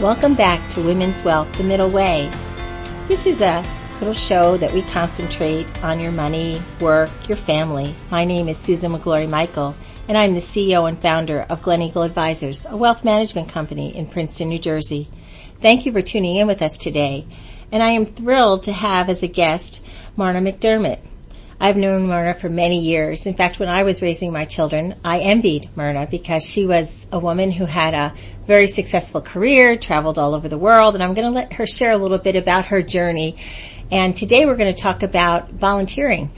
Welcome back to Women's Wealth, The Middle Way. This is a little show that we concentrate on your money, work, your family. My name is Susan McGlory Michael, and I'm the CEO and founder of Glen Eagle Advisors, a wealth management company in Princeton, New Jersey. Thank you for tuning in with us today, and I am thrilled to have as a guest Myrna McDermott. I've known Myrna for many years. In fact, when I was raising my children, I envied Myrna because she was a woman who had a very successful career, traveled all over the world, and I'm going to let her share a little bit about her journey. And today we're going to talk about volunteering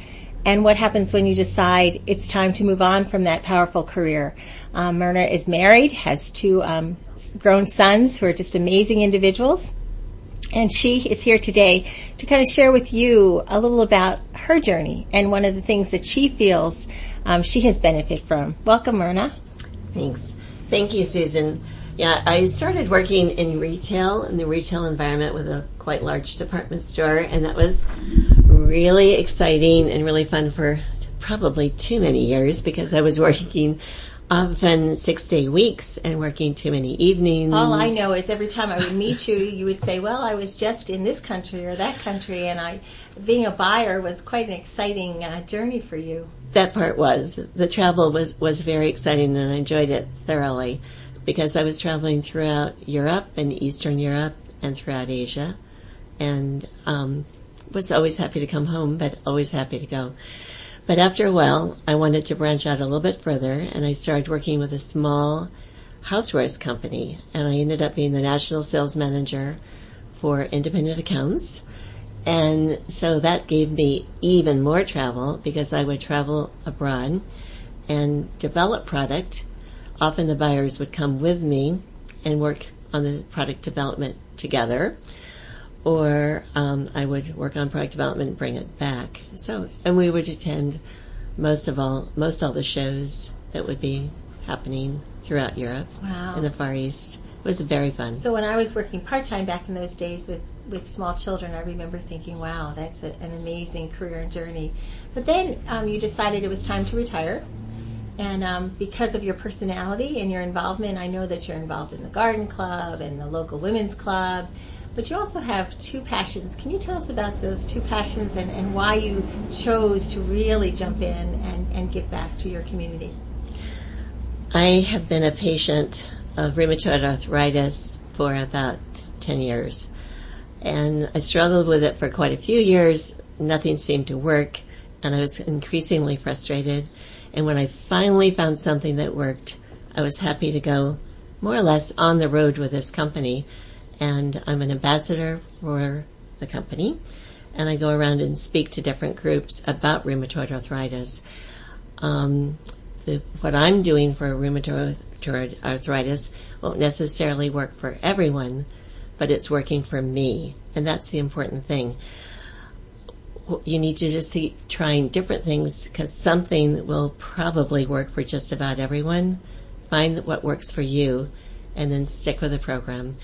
and what happens when you decide it's time to move on from that powerful career. Um, Myrna is married, has two um, grown sons who are just amazing individuals. And she is here today to kind of share with you a little about her journey and one of the things that she feels um, she has benefited from. Welcome, Myrna. Thanks. Thank you, Susan. Yeah, I started working in retail, in the retail environment with a quite large department store, and that was really exciting and really fun for probably too many years because I was working often six day weeks and working too many evenings. All I know is every time I would meet you, you would say, well, I was just in this country or that country and I, being a buyer was quite an exciting uh, journey for you. That part was. The travel was, was very exciting and I enjoyed it thoroughly because I was traveling throughout Europe and Eastern Europe and throughout Asia and, um, was always happy to come home, but always happy to go. But after a while, I wanted to branch out a little bit further and I started working with a small housewares company and I ended up being the national sales manager for independent accounts. And so that gave me even more travel because I would travel abroad and develop product. Often the buyers would come with me and work on the product development together or um, I would work on product development and bring it back. So, and we would attend most of all, most all the shows that would be happening throughout Europe wow. and the Far East. It was very fun. So when I was working part time back in those days with with small children, I remember thinking, "Wow, that's a, an amazing career and journey." But then um, you decided it was time to retire. And um, because of your personality and your involvement, I know that you're involved in the garden club and the local women's club but you also have two passions. Can you tell us about those two passions and, and why you chose to really jump in and, and give back to your community? I have been a patient of rheumatoid arthritis for about 10 years. And I struggled with it for quite a few years. Nothing seemed to work and I was increasingly frustrated. And when I finally found something that worked, I was happy to go more or less on the road with this company and I'm an ambassador for the company and I go around and speak to different groups about rheumatoid arthritis. Um, the, what I'm doing for rheumatoid arthritis won't necessarily work for everyone, but it's working for me, and that's the important thing. You need to just keep trying different things because something will probably work for just about everyone. Find what works for you and then stick with the program.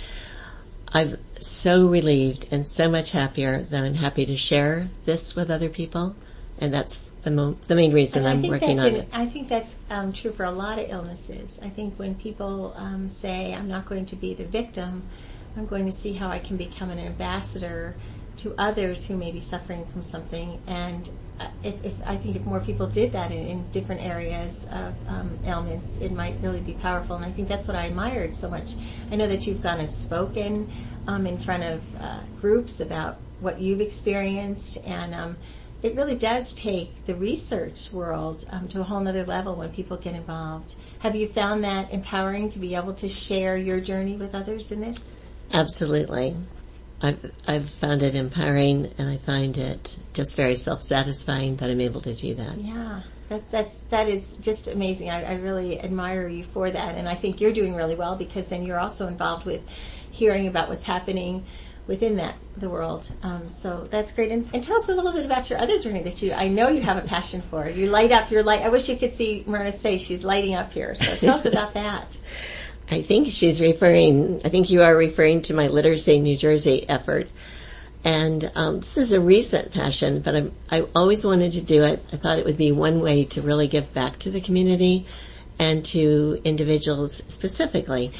I'm so relieved and so much happier that I'm happy to share this with other people. And that's the, mo- the main reason I'm working on an, it. I think that's um, true for a lot of illnesses. I think when people um, say, I'm not going to be the victim, I'm going to see how I can become an ambassador to others who may be suffering from something. And if, if, I think if more people did that in, in different areas of um, ailments, it might really be powerful. And I think that's what I admired so much. I know that you've gone and spoken um, in front of uh, groups about what you've experienced, and um, it really does take the research world um, to a whole other level when people get involved. Have you found that empowering to be able to share your journey with others in this? Absolutely. I've, I've found it empowering and I find it just very self-satisfying that I'm able to do that. Yeah. That's, that's, that is just amazing. I, I really admire you for that. And I think you're doing really well because then you're also involved with hearing about what's happening within that the world. Um, so that's great. And, and, tell us a little bit about your other journey that you I know you have a passion for. You light up your light. I wish you could see Myrna's face. She's lighting up here. So tell us about that. I think she's referring, I think you are referring to my Literacy New Jersey effort. And um, this is a recent passion, but I'm, I always wanted to do it. I thought it would be one way to really give back to the community and to individuals specifically.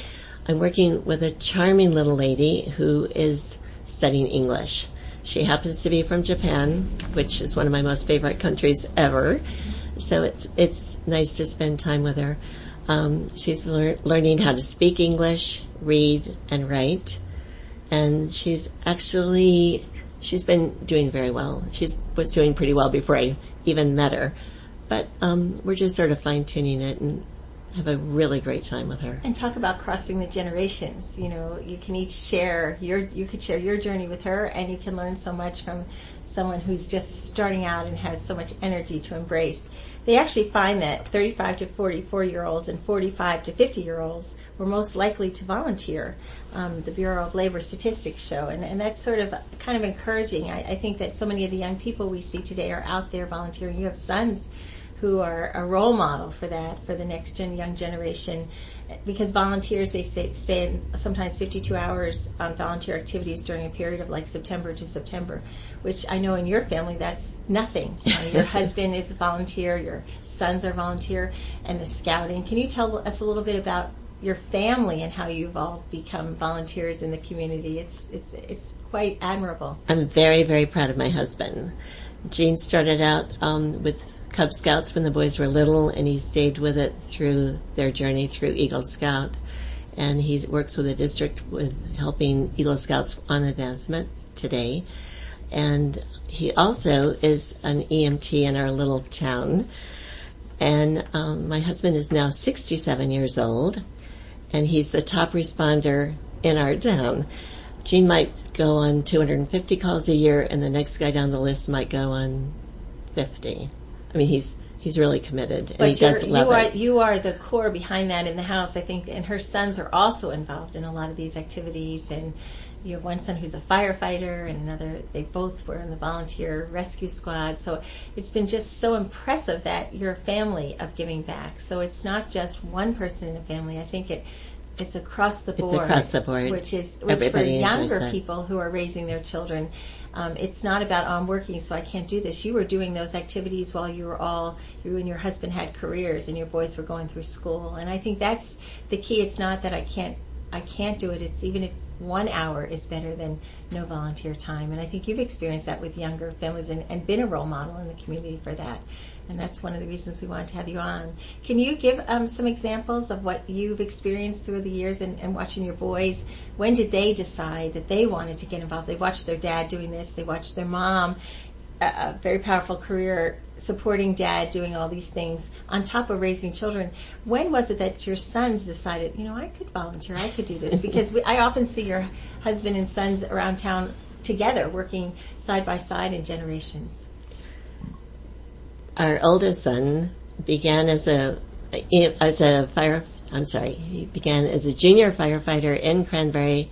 I'm working with a charming little lady who is studying English. She happens to be from Japan, which is one of my most favorite countries ever. So it's it's nice to spend time with her. Um, she's lear- learning how to speak English, read, and write, and she's actually she's been doing very well. She was doing pretty well before I even met her, but um, we're just sort of fine tuning it and have a really great time with her. And talk about crossing the generations. You know, you can each share your, you could share your journey with her and you can learn so much from someone who's just starting out and has so much energy to embrace. They actually find that 35 to 44 year olds and 45 to 50 year olds were most likely to volunteer. Um, the Bureau of Labor Statistics show, and, and that's sort of kind of encouraging. I, I think that so many of the young people we see today are out there volunteering. You have sons who are a role model for that for the next gen young generation because volunteers they say, spend sometimes 52 hours on volunteer activities during a period of like September to September, which I know in your family that's nothing. Uh, your husband is a volunteer, your sons are volunteer, and the scouting. Can you tell us a little bit about your family and how you've all become volunteers in the community? It's it's it's quite admirable. I'm very very proud of my husband. Gene started out um, with Cub Scouts when the boys were little, and he stayed with it through their journey through Eagle Scout. And he works with the district with helping Eagle Scouts on advancement today. And he also is an EMT in our little town. And um, my husband is now 67 years old, and he's the top responder in our town. Gene might go on 250 calls a year, and the next guy down the list might go on 50. I mean, he's he's really committed, and But he does love you are it. you are the core behind that in the house, I think, and her sons are also involved in a lot of these activities. And you have one son who's a firefighter, and another. They both were in the volunteer rescue squad. So it's been just so impressive that you're a family of giving back. So it's not just one person in a family. I think it. It's across the board. It's across the board. Which is, which for Everybody enjoys younger people who are raising their children, um, it's not about oh, I'm working so I can't do this. You were doing those activities while you were all you and your husband had careers and your boys were going through school. And I think that's the key. It's not that I can't I can't do it. It's even if one hour is better than no volunteer time. And I think you've experienced that with younger families and, and been a role model in the community for that. And that's one of the reasons we wanted to have you on. Can you give um, some examples of what you've experienced through the years and, and watching your boys? When did they decide that they wanted to get involved? They watched their dad doing this. They watched their mom, a, a very powerful career supporting dad doing all these things on top of raising children. When was it that your sons decided, you know, I could volunteer, I could do this? Because we, I often see your husband and sons around town together working side by side in generations. Our oldest son began as a as a fire. I'm sorry, he began as a junior firefighter in Cranbury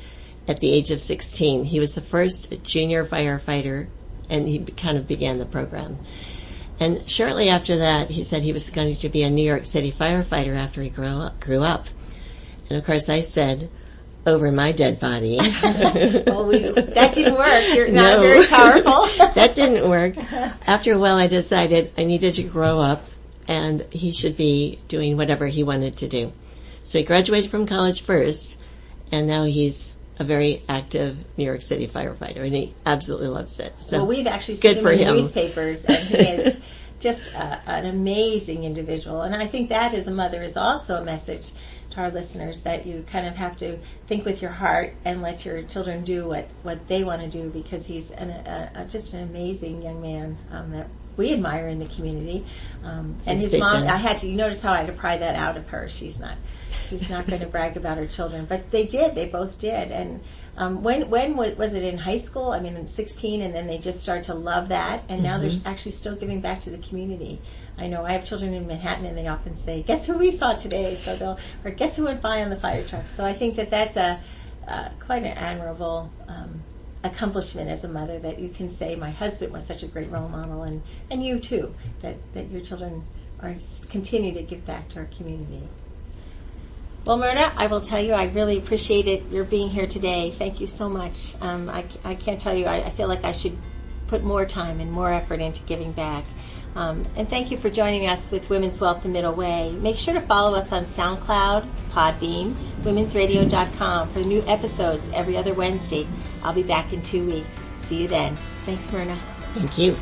at the age of 16. He was the first junior firefighter, and he kind of began the program. And shortly after that, he said he was going to be a New York City firefighter after he grew up. Grew up. And of course, I said, over my dead body. Well, we, that didn't work. You're not No. very powerful. that didn't work. After a while, I decided I needed to grow up and he should be doing whatever he wanted to do. So he graduated from college first and now he's a very active New York City firefighter and he absolutely loves it. So Well, we've actually Good seen him for in the him. newspapers, and he is just a, an amazing individual. And I think that, as a mother, is also a message to our listeners that you kind of have to think with your heart and let your children do what what they want to do because he's an, a, a, just an amazing young man um, that we admire in the community. Um, and his mom, I had to. You notice how I had to pry that out of her. She's not. She's not going to brag about her children, but they did. They both did. And um, when when was, was it in high school? I mean, in 16, and then they just start to love that, and now Mm-hmm. they're actually still giving back to the community. I know I have children in Manhattan, and they often say, "Guess who we saw today?" So they'll or "Guess who went by on the fire truck?" So I think that that's a uh, quite an admirable. Um, accomplishment as a mother that you can say my husband was such a great role model and, and you too that, that your children are continue to give back to our community. Well, Myrna, I will tell you, I really appreciated your being here today. Thank you so much. Um, I, I can't tell you, I, I feel like I should put more time and more effort into giving back. Um, and thank you for joining us with Women's Wealth the Middle Way. Make sure to follow us on SoundCloud, Podbean, womensradio.com for new episodes every other Wednesday. I'll be back in two weeks. See you then. Thanks, Myrna. Thank you.